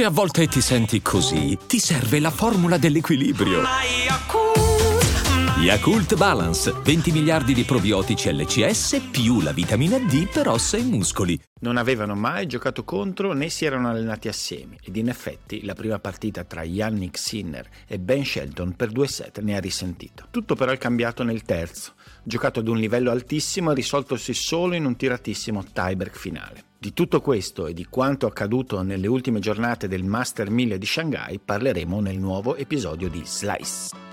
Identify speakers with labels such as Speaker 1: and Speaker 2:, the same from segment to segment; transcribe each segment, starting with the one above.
Speaker 1: Se a volte ti senti così, ti serve la formula dell'equilibrio. Yakult Balance, 20 miliardi di probiotici LCS più la vitamina D per ossa e muscoli.
Speaker 2: Non avevano mai giocato contro né si erano allenati assieme ed in effetti la prima partita tra Yannick Sinner e Ben Shelton per due set ne ha risentito. Tutto però è cambiato nel terzo, giocato ad un livello altissimo e risoltosi solo in un tiratissimo tiebreak finale. Di tutto questo e di quanto accaduto nelle ultime giornate del Master 1000 di Shanghai parleremo nel nuovo episodio di Slice.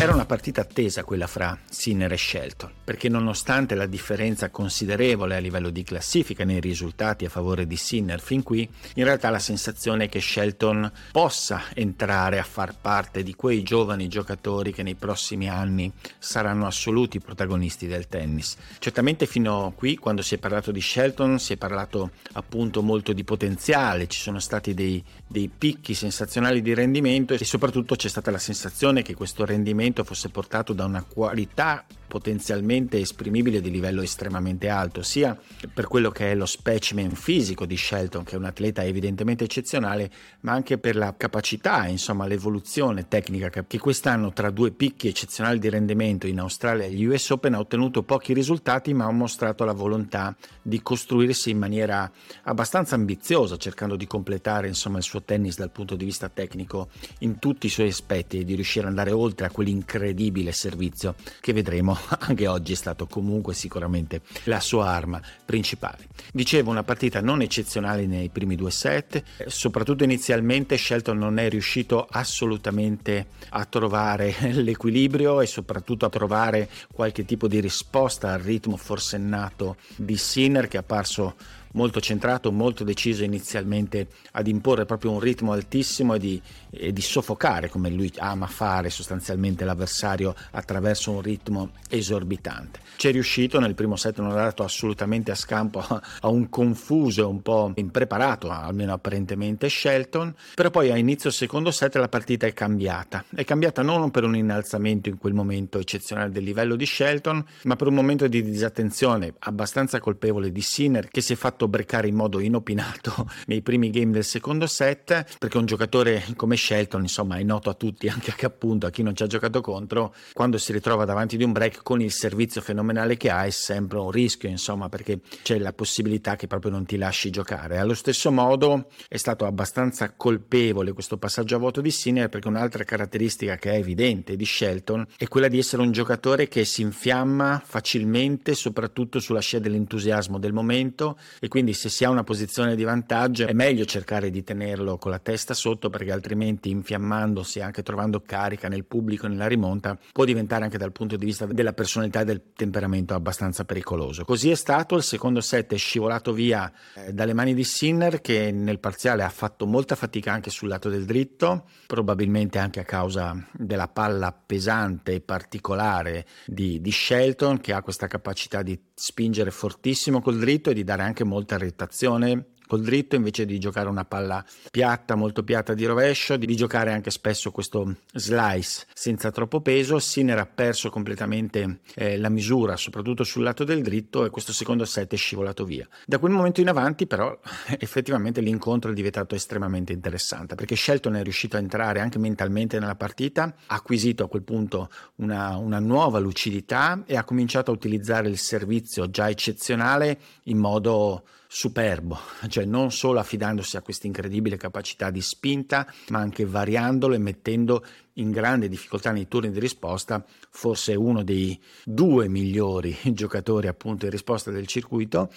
Speaker 2: Era una partita attesa quella fra Sinner e Shelton, perché nonostante la differenza considerevole a livello di classifica nei risultati a favore di Sinner fin qui, in realtà la sensazione è che Shelton possa entrare a far parte di quei giovani giocatori che nei prossimi anni saranno assoluti protagonisti del tennis. Certamente fino a qui, quando si è parlato di Shelton, si è parlato appunto molto di potenziale, ci sono stati dei, dei picchi sensazionali di rendimento e soprattutto c'è stata la sensazione che questo rendimento fosse portato da una qualità potenzialmente esprimibile di livello estremamente alto, sia per quello che è lo specimen fisico di Shelton, che è un atleta evidentemente eccezionale, ma anche per la capacità, insomma, l'evoluzione tecnica che quest'anno tra due picchi eccezionali di rendimento in Australia e gli US Open ha ottenuto pochi risultati, ma ha mostrato la volontà di costruirsi in maniera abbastanza ambiziosa, cercando di completare, insomma, il suo tennis dal punto di vista tecnico in tutti i suoi aspetti e di riuscire ad andare oltre a quell'incredibile servizio che vedremo anche oggi è stato comunque sicuramente la sua arma principale. Dicevo, una partita non eccezionale nei primi due set, soprattutto inizialmente Shelton non è riuscito assolutamente a trovare l'equilibrio e soprattutto a trovare qualche tipo di risposta al ritmo forsennato di Sinner che è apparso molto centrato, molto deciso inizialmente ad imporre proprio un ritmo altissimo e di, e di soffocare, come lui ama fare sostanzialmente l'avversario attraverso un ritmo esorbitante. Ci è riuscito, nel primo set non ha dato assolutamente a scampo a un confuso e un po' impreparato, almeno apparentemente Shelton, però poi a inizio secondo set la partita è cambiata. È cambiata non per un innalzamento in quel momento eccezionale del livello di Shelton, ma per un momento di disattenzione abbastanza colpevole di Sinner che si è fatto fatto breccare in modo inopinato nei primi game del secondo set, perché un giocatore come Shelton, insomma, è noto a tutti, anche a, appunto a chi non ci ha giocato contro, quando si ritrova davanti di un break con il servizio fenomenale che ha è sempre un rischio, insomma, perché c'è la possibilità che proprio non ti lasci giocare. Allo stesso modo è stato abbastanza colpevole questo passaggio a vuoto di Sinner perché un'altra caratteristica che è evidente di Shelton è quella di essere un giocatore che si infiamma facilmente, soprattutto sulla scia dell'entusiasmo del momento e quindi se si ha una posizione di vantaggio è meglio cercare di tenerlo con la testa sotto perché altrimenti infiammandosi, anche trovando carica nel pubblico nella rimonta, può diventare anche dal punto di vista della personalità e del temperamento abbastanza pericoloso. Così è stato, il secondo set è scivolato via eh, dalle mani di Sinner che nel parziale ha fatto molta fatica anche sul lato del dritto, probabilmente anche a causa della palla pesante e particolare di, di Shelton che ha questa capacità di spingere fortissimo col dritto e di dare anche molta irritazione col dritto invece di giocare una palla piatta, molto piatta di rovescio, di giocare anche spesso questo slice senza troppo peso. Sinner ha perso completamente eh, la misura, soprattutto sul lato del dritto, e questo secondo set è scivolato via. Da quel momento in avanti, però, effettivamente l'incontro è diventato estremamente interessante perché Shelton è riuscito a entrare anche mentalmente nella partita, ha acquisito a quel punto una, una nuova lucidità e ha cominciato a utilizzare il servizio già eccezionale in modo superbo, cioè non solo affidandosi a questa incredibile capacità di spinta, ma anche variandolo e mettendo in grande difficoltà nei turni di risposta, forse uno dei due migliori giocatori appunto in risposta del circuito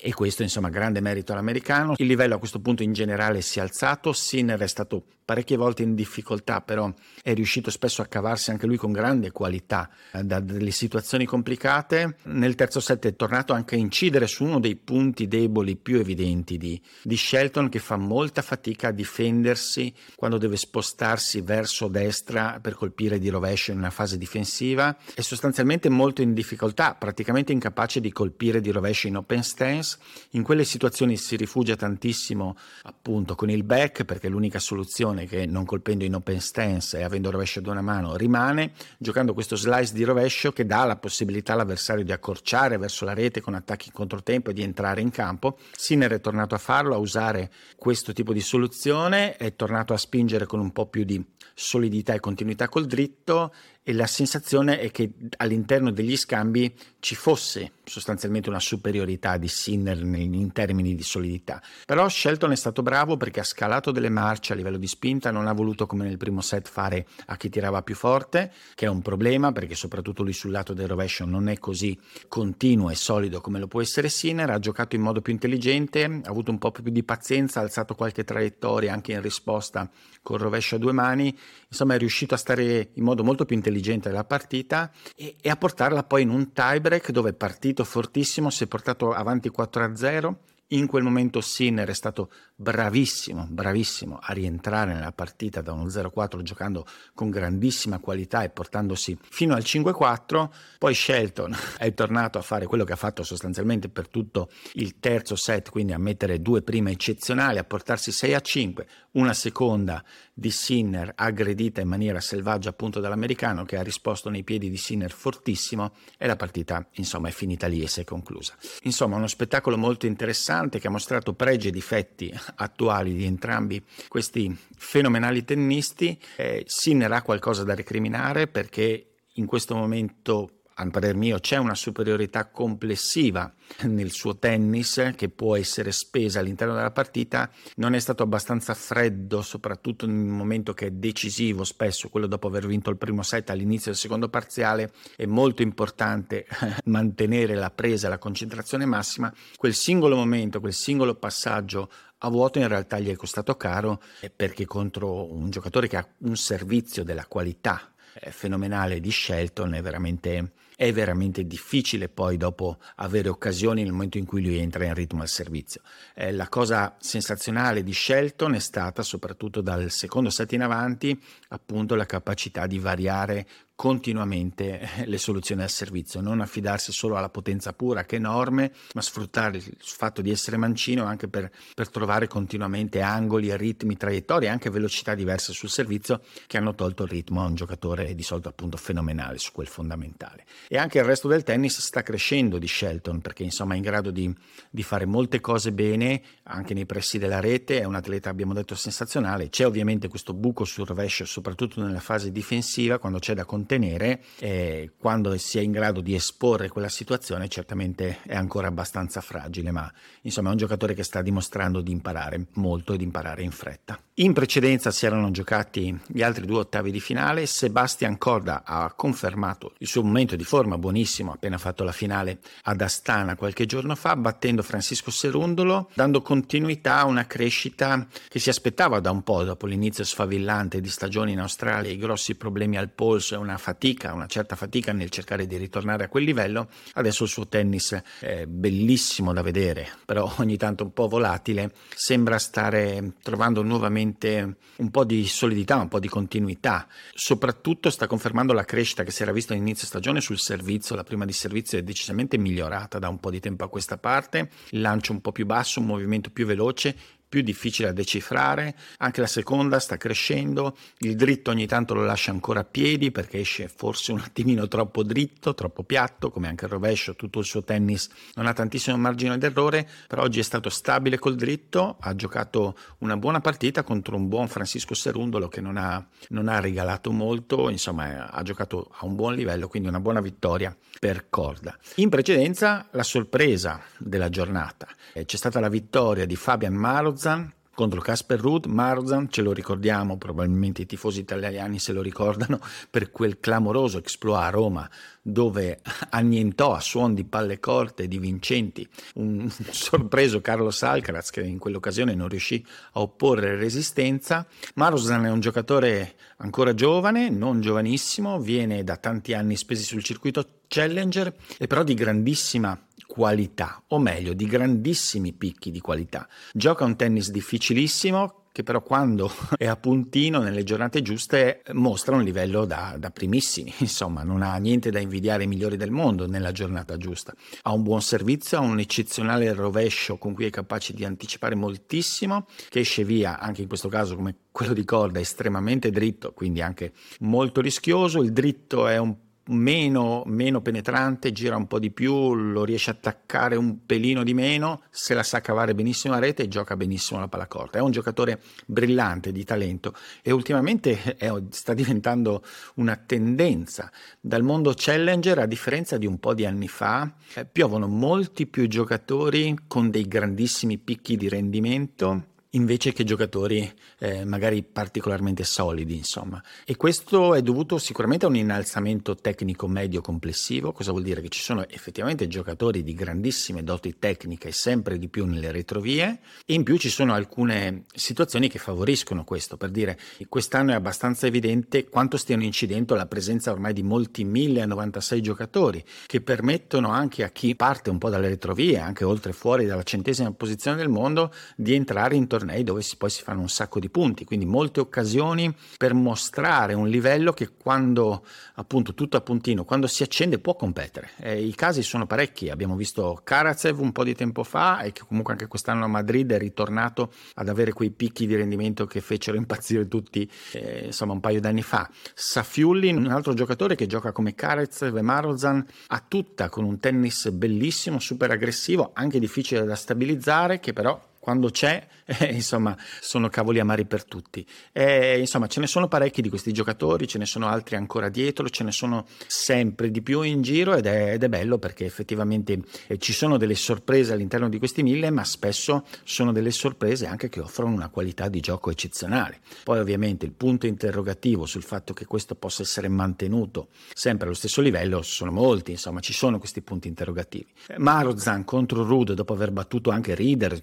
Speaker 2: e questo insomma grande merito all'americano. Il livello a questo punto in generale si è alzato, Sinner è stato parecchie volte in difficoltà, però è riuscito spesso a cavarsi anche lui con grande qualità eh, da delle situazioni complicate. Nel terzo set è tornato anche a incidere su uno dei punti deboli più evidenti di, di Shelton che fa molta fatica a difendersi quando deve spostarsi verso destra sinistra per colpire di rovescio in una fase difensiva, è sostanzialmente molto in difficoltà, praticamente incapace di colpire di rovescio in open stance. In quelle situazioni si rifugia tantissimo appunto con il back perché l'unica soluzione che non colpendo in open stance e avendo rovescio da una mano rimane, giocando questo slice di rovescio che dà la possibilità all'avversario di accorciare verso la rete con attacchi in controtempo e di entrare in campo. Sinner è tornato a farlo, a usare questo tipo di soluzione, è tornato a spingere con un po' più di solidità continuità col dritto e la sensazione è che all'interno degli scambi ci fosse sostanzialmente una superiorità di Sinner in termini di solidità. Però Shelton è stato bravo perché ha scalato delle marce a livello di spinta, non ha voluto come nel primo set fare a chi tirava più forte, che è un problema perché soprattutto lui sul lato del rovescio non è così continuo e solido come lo può essere Sinner, ha giocato in modo più intelligente, ha avuto un po' più di pazienza, ha alzato qualche traiettoria anche in risposta col rovescio a due mani, insomma è riuscito a stare in modo molto più intelligente nella partita e, e a portarla poi in un tiebreak dove è partito fortissimo, si è portato avanti 4-0 in quel momento Sinner è stato bravissimo, bravissimo a rientrare nella partita da uno 0-4 giocando con grandissima qualità e portandosi fino al 5-4. Poi Shelton è tornato a fare quello che ha fatto sostanzialmente per tutto il terzo set, quindi a mettere due prime eccezionali, a portarsi 6-5, una seconda di Sinner aggredita in maniera selvaggia appunto dall'americano che ha risposto nei piedi di Sinner fortissimo e la partita insomma è finita lì e si è conclusa. Insomma uno spettacolo molto interessante che ha mostrato pregi e difetti attuali di entrambi questi fenomenali tennisti. Eh, Sinner ha qualcosa da recriminare perché in questo momento a parer mio c'è una superiorità complessiva nel suo tennis che può essere spesa all'interno della partita, non è stato abbastanza freddo, soprattutto nel momento che è decisivo, spesso quello dopo aver vinto il primo set all'inizio del secondo parziale, è molto importante mantenere la presa la concentrazione massima, quel singolo momento, quel singolo passaggio a vuoto in realtà gli è costato caro perché contro un giocatore che ha un servizio della qualità eh, fenomenale di Shelton è veramente è veramente difficile poi dopo avere occasioni nel momento in cui lui entra in ritmo al servizio. Eh, la cosa sensazionale di Shelton è stata soprattutto dal secondo set in avanti appunto la capacità di variare continuamente eh, le soluzioni al servizio, non affidarsi solo alla potenza pura che è enorme, ma sfruttare il fatto di essere mancino anche per, per trovare continuamente angoli, ritmi, traiettorie, anche velocità diverse sul servizio che hanno tolto il ritmo a un giocatore di solito appunto fenomenale su quel fondamentale. E anche il resto del tennis sta crescendo di Shelton perché insomma è in grado di, di fare molte cose bene anche nei pressi della rete, è un atleta abbiamo detto sensazionale, c'è ovviamente questo buco sul rovescio soprattutto nella fase difensiva quando c'è da controllare contenere, eh, quando si è in grado di esporre quella situazione certamente è ancora abbastanza fragile, ma insomma è un giocatore che sta dimostrando di imparare molto e di imparare in fretta. In precedenza si erano giocati gli altri due ottavi di finale, Sebastian Corda ha confermato il suo momento di forma buonissimo, appena fatto la finale ad Astana qualche giorno fa, battendo Francisco Serundolo, dando continuità a una crescita che si aspettava da un po' dopo l'inizio sfavillante di stagione in Australia, i grossi problemi al polso e una fatica, una certa fatica nel cercare di ritornare a quel livello. Adesso il suo tennis è bellissimo da vedere, però ogni tanto un po' volatile, sembra stare trovando nuovamente un po' di solidità, un po' di continuità. Soprattutto sta confermando la crescita che si era vista all'inizio stagione sul servizio, la prima di servizio è decisamente migliorata da un po' di tempo a questa parte, il lancio un po' più basso, un movimento più veloce, più difficile da decifrare, anche la seconda sta crescendo, il dritto ogni tanto lo lascia ancora a piedi perché esce forse un attimino troppo dritto, troppo piatto, come anche il rovescio, tutto il suo tennis. Non ha tantissimo margine d'errore, però oggi è stato stabile col dritto, ha giocato una buona partita contro un buon Francisco Serundolo che non ha, non ha regalato molto, insomma ha giocato a un buon livello, quindi una buona vittoria per Corda. In precedenza la sorpresa della giornata, eh, c'è stata la vittoria di Fabian Maroz Marzan contro Casper Ruud, Marzan ce lo ricordiamo, probabilmente i tifosi italiani se lo ricordano, per quel clamoroso exploit a Roma dove annientò a suon di palle corte di vincenti un sorpreso Carlos Alcaraz che in quell'occasione non riuscì a opporre resistenza. Marzan è un giocatore ancora giovane, non giovanissimo, viene da tanti anni spesi sul circuito Challenger e però di grandissima qualità, o meglio, di grandissimi picchi di qualità. Gioca un tennis difficilissimo che però quando è a puntino nelle giornate giuste mostra un livello da, da, primissimi, insomma non ha niente da invidiare ai migliori del mondo nella giornata giusta. Ha un buon servizio, ha un eccezionale rovescio con cui è capace di anticipare moltissimo, che esce via anche in questo caso come quello di corda estremamente dritto, quindi anche molto rischioso. Il dritto è un meno, meno, penetrante, gira un po' di più, lo riesce a attaccare un pelino di meno, se la sa cavare benissimo a rete e gioca benissimo la palla corta. È un giocatore brillante, di talento e ultimamente è, sta diventando una tendenza. Dal mondo challenger, a differenza di un po' di anni fa, eh, piovono molti più giocatori con dei grandissimi picchi di rendimento invece che giocatori eh, magari particolarmente solidi, insomma. E questo è dovuto sicuramente a un innalzamento tecnico medio complessivo, cosa vuol dire? Che ci sono effettivamente giocatori di grandissime doti tecniche sempre di più nelle retrovie e in più ci sono alcune situazioni che favoriscono questo, per dire quest'anno è abbastanza evidente quanto stiano incidendo la presenza ormai di molti 1096 giocatori che permettono anche a chi parte un po' dalle retrovie, anche oltre fuori dalla centesima posizione del mondo, di entrare in tornei dove si, poi si fanno un sacco di punti, quindi molte occasioni per mostrare un livello che quando appunto tutto a puntino, quando si accende può competere. Eh, I casi sono parecchi, abbiamo visto Karatsev un po' di tempo fa e che comunque anche quest'anno a Madrid è ritornato ad avere quei picchi di rendimento che fecero impazzire tutti eh, insomma un paio d'anni fa. Safiulli, un altro giocatore che gioca come Karatsev e Marozan, a tutta con un tennis bellissimo, super aggressivo, anche difficile da stabilizzare, che però quando c'è, eh, insomma, sono cavoli amari per tutti. E, insomma, ce ne sono parecchi di questi giocatori, ce ne sono altri ancora dietro, ce ne sono sempre di più in giro ed è, ed è bello perché effettivamente eh, ci sono delle sorprese all'interno di questi mille, ma spesso sono delle sorprese anche che offrono una qualità di gioco eccezionale. Poi ovviamente il punto interrogativo sul fatto che questo possa essere mantenuto sempre allo stesso livello sono molti, insomma, ci sono questi punti interrogativi. Marozan contro Rude dopo aver battuto anche Reader,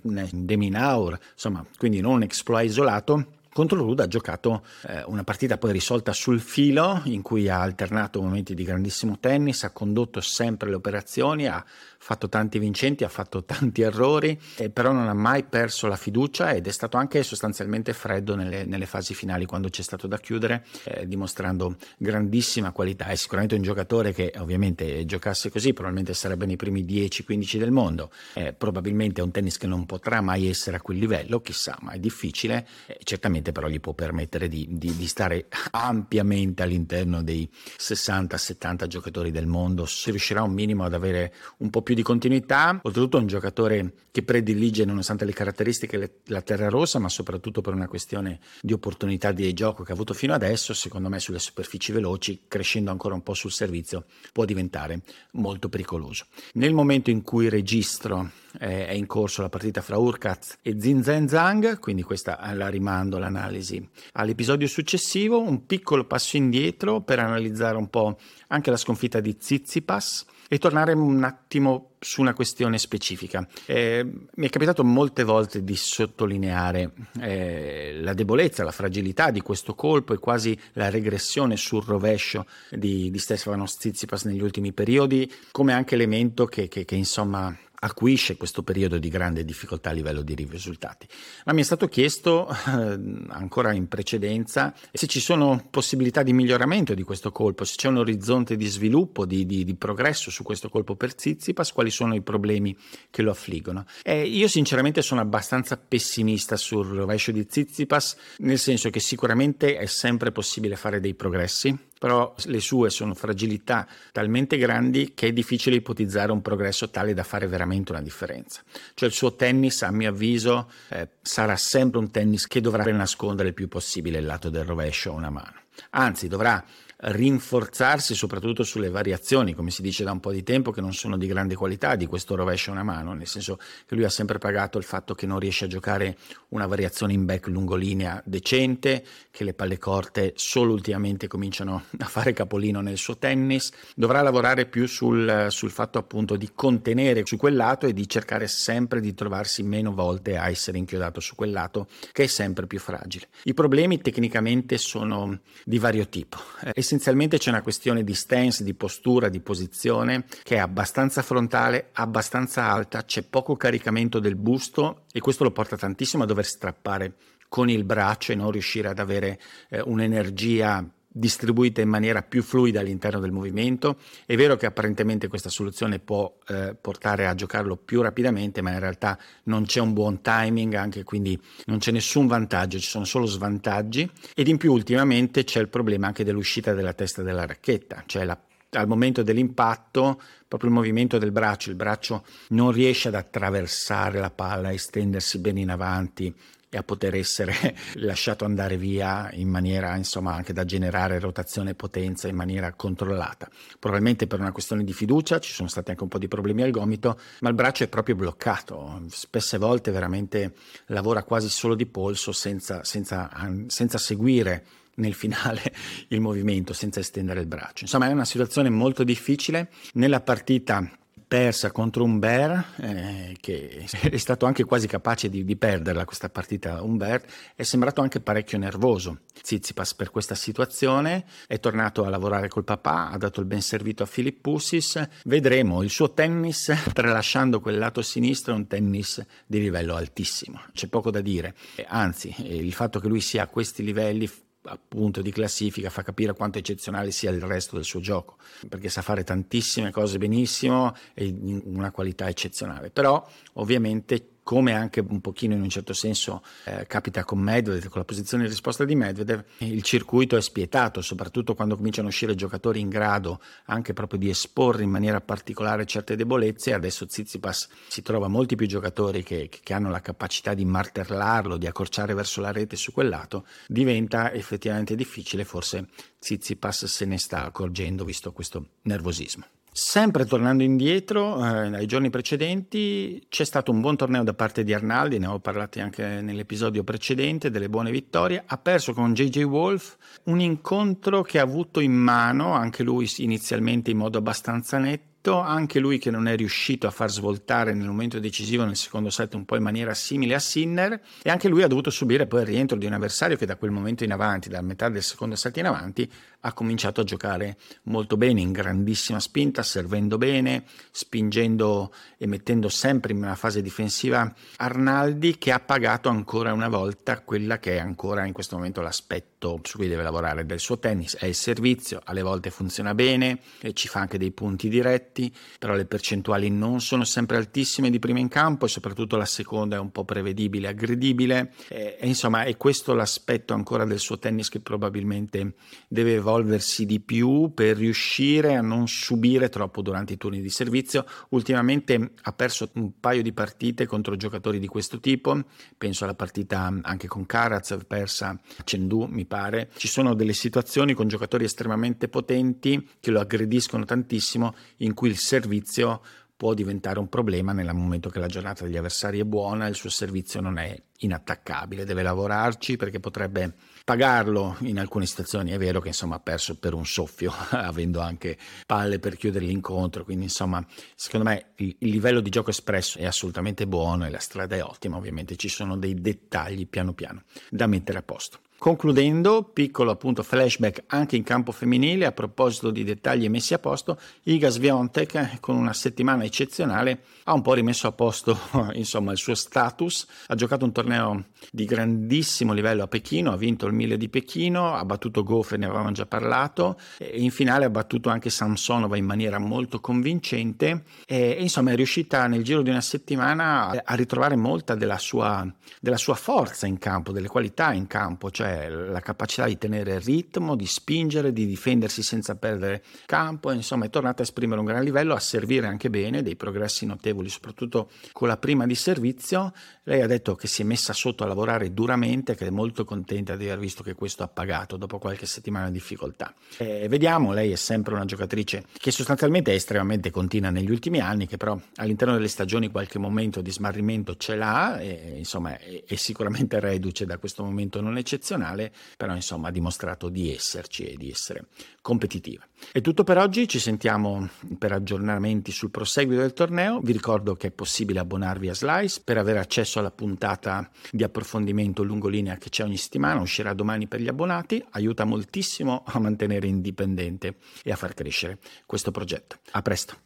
Speaker 2: Deminaur, insomma, quindi non un exploit isolato, contro Ruda ha giocato eh, una partita poi risolta sul filo in cui ha alternato momenti di grandissimo tennis, ha condotto sempre le operazioni, ha fatto tanti vincenti, ha fatto tanti errori, eh, però non ha mai perso la fiducia ed è stato anche sostanzialmente freddo nelle, nelle fasi finali quando c'è stato da chiudere, eh, dimostrando grandissima qualità. È sicuramente un giocatore che ovviamente giocasse così probabilmente sarebbe nei primi 10-15 del mondo, eh, probabilmente è un tennis che non potrà mai essere a quel livello, chissà, ma è difficile, eh, certamente però gli può permettere di, di, di stare ampiamente all'interno dei 60-70 giocatori del mondo, se riuscirà un minimo ad avere un po' più di continuità, oltretutto è un giocatore che predilige nonostante le caratteristiche la terra rossa, ma soprattutto per una questione di opportunità di gioco che ha avuto fino adesso, secondo me sulle superfici veloci, crescendo ancora un po' sul servizio, può diventare molto pericoloso. Nel momento in cui registro eh, è in corso la partita fra Urkaz e Zinzen Zhang, quindi questa la rimando l'analisi all'episodio successivo, un piccolo passo indietro per analizzare un po' anche la sconfitta di Tsitsipas e tornare un attimo su una questione specifica. Eh, mi è capitato molte volte di sottolineare eh, la debolezza, la fragilità di questo colpo e quasi la regressione sul rovescio di, di Stefano Tsitsipas negli ultimi periodi come anche elemento che, che, che insomma acuisce questo periodo di grande difficoltà a livello di risultati. Ma mi è stato chiesto eh, ancora in precedenza se ci sono possibilità di miglioramento di questo colpo, se c'è un orizzonte di sviluppo, di, di, di progresso su questo colpo per Zizipas, quali sono i problemi che lo affliggono. Eh, io sinceramente sono abbastanza pessimista sul rovescio di Zizipas, nel senso che sicuramente è sempre possibile fare dei progressi, però le sue sono fragilità talmente grandi che è difficile ipotizzare un progresso tale da fare veramente una differenza. Cioè il suo tennis, a mio avviso, eh, sarà sempre un tennis che dovrà nascondere il più possibile il lato del rovescio a una mano. Anzi, dovrà rinforzarsi soprattutto sulle variazioni, come si dice da un po' di tempo, che non sono di grande qualità di questo rovescio una mano, nel senso che lui ha sempre pagato il fatto che non riesce a giocare una variazione in back lungolinea decente, che le palle corte solo ultimamente cominciano a fare capolino nel suo tennis, dovrà lavorare più sul, sul fatto appunto di contenere su quel lato e di cercare sempre di trovarsi meno volte a essere inchiodato su quel lato che è sempre più fragile. I problemi tecnicamente sono di vario tipo. Eh, essenzialmente c'è una questione di stance, di postura, di posizione che è abbastanza frontale, abbastanza alta, c'è poco caricamento del busto e questo lo porta tantissimo a dover strappare con il braccio e non riuscire ad avere eh, un'energia distribuita in maniera più fluida all'interno del movimento. È vero che apparentemente questa soluzione può eh, portare a giocarlo più rapidamente, ma in realtà non c'è un buon timing, anche quindi non c'è nessun vantaggio, ci sono solo svantaggi. Ed in più ultimamente c'è il problema anche dell'uscita della testa della racchetta, cioè la al momento dell'impatto, proprio il movimento del braccio, il braccio non riesce ad attraversare la palla, estendersi bene in avanti e a poter essere lasciato andare via in maniera insomma anche da generare rotazione e potenza in maniera controllata. Probabilmente per una questione di fiducia ci sono stati anche un po' di problemi al gomito, ma il braccio è proprio bloccato. Spesse volte veramente lavora quasi solo di polso senza, senza, senza seguire nel finale il movimento senza estendere il braccio. Insomma, è una situazione molto difficile. Nella partita persa contro un Bear eh, che è stato anche quasi capace di, di perderla questa partita un Bear è sembrato anche parecchio nervoso. Tsitsipas per questa situazione è tornato a lavorare col papà ha dato il ben servito a Philippussis vedremo il suo tennis tralasciando quel lato sinistro è un tennis di livello altissimo c'è poco da dire. Anzi il fatto che lui sia a questi livelli appunto di classifica fa capire quanto eccezionale sia il resto del suo gioco, perché sa fare tantissime cose benissimo e una qualità eccezionale. Però ovviamente come anche un pochino in un certo senso eh, capita con Medvedev, con la posizione di risposta di Medvedev, il circuito è spietato, soprattutto quando cominciano a uscire giocatori in grado anche proprio di esporre in maniera particolare certe debolezze. Adesso Tsitsipas si trova molti più giocatori che, che hanno la capacità di martellarlo, di accorciare verso la rete su quel lato, diventa effettivamente difficile, forse Tsitsipas se ne sta accorgendo visto questo nervosismo. Sempre tornando indietro eh, ai giorni precedenti, c'è stato un buon torneo da parte di Arnaldi, ne ho parlato anche nell'episodio precedente, delle buone vittorie. Ha perso con JJ Wolf un incontro che ha avuto in mano, anche lui inizialmente in modo abbastanza netto anche lui che non è riuscito a far svoltare nel momento decisivo nel secondo set un po' in maniera simile a Sinner e anche lui ha dovuto subire poi il rientro di un avversario che da quel momento in avanti, dalla metà del secondo set in avanti, ha cominciato a giocare molto bene, in grandissima spinta, servendo bene, spingendo e mettendo sempre in una fase difensiva Arnaldi che ha pagato ancora una volta quella che è ancora in questo momento l'aspetto su cui deve lavorare del suo tennis, è il servizio, alle volte funziona bene e ci fa anche dei punti diretti, però le percentuali non sono sempre altissime di prima in campo e soprattutto la seconda è un po' prevedibile, aggredibile. E, e insomma è questo l'aspetto ancora del suo tennis che probabilmente deve evolvere evolversi di più per riuscire a non subire troppo durante i turni di servizio. Ultimamente ha perso un paio di partite contro giocatori di questo tipo, penso alla partita anche con Karatsev persa Chengdu mi pare. Ci sono delle situazioni con giocatori estremamente potenti che lo aggrediscono tantissimo in cui il servizio può diventare un problema nel momento che la giornata degli avversari è buona il suo servizio non è inattaccabile, deve lavorarci perché potrebbe pagarlo in alcune situazioni. È vero che insomma ha perso per un soffio, avendo anche palle per chiudere l'incontro, quindi insomma secondo me il, il livello di gioco espresso è assolutamente buono e la strada è ottima, ovviamente ci sono dei dettagli piano piano da mettere a posto. Concludendo, piccolo appunto flashback anche in campo femminile a proposito di dettagli messi a posto, Iga Swiatek con una settimana eccezionale ha un po' rimesso a posto insomma il suo status, ha giocato un torneo di grandissimo livello a Pechino, ha vinto il 1000 di Pechino, ha battuto Goffre, ne avevamo già parlato, e in finale ha battuto anche Samsonova in maniera molto convincente e, insomma è riuscita nel giro di una settimana a ritrovare molta della sua, della sua forza in campo, delle qualità in campo, cioè cioè la capacità di tenere il ritmo, di spingere, di difendersi senza perdere campo, insomma è tornata a esprimere un gran livello, a servire anche bene, dei progressi notevoli, soprattutto con la prima di servizio. Lei ha detto che si è messa sotto a lavorare duramente, che è molto contenta di aver visto che questo ha pagato dopo qualche settimana di difficoltà. E vediamo, lei è sempre una giocatrice che sostanzialmente è estremamente continua negli ultimi anni, che però all'interno delle stagioni qualche momento di smarrimento ce l'ha, e, insomma è, è sicuramente reduce da questo momento non eccezionale nazionale, però insomma ha dimostrato di esserci e di essere competitiva. È tutto per oggi, ci sentiamo per aggiornamenti sul proseguito del torneo, vi ricordo che è possibile abbonarvi a Slice per avere accesso alla puntata di approfondimento lungolinea che c'è ogni settimana, uscirà domani per gli abbonati, aiuta moltissimo a mantenere indipendente e a far crescere questo progetto. A presto.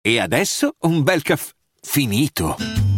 Speaker 1: E adesso un bel caffè finito.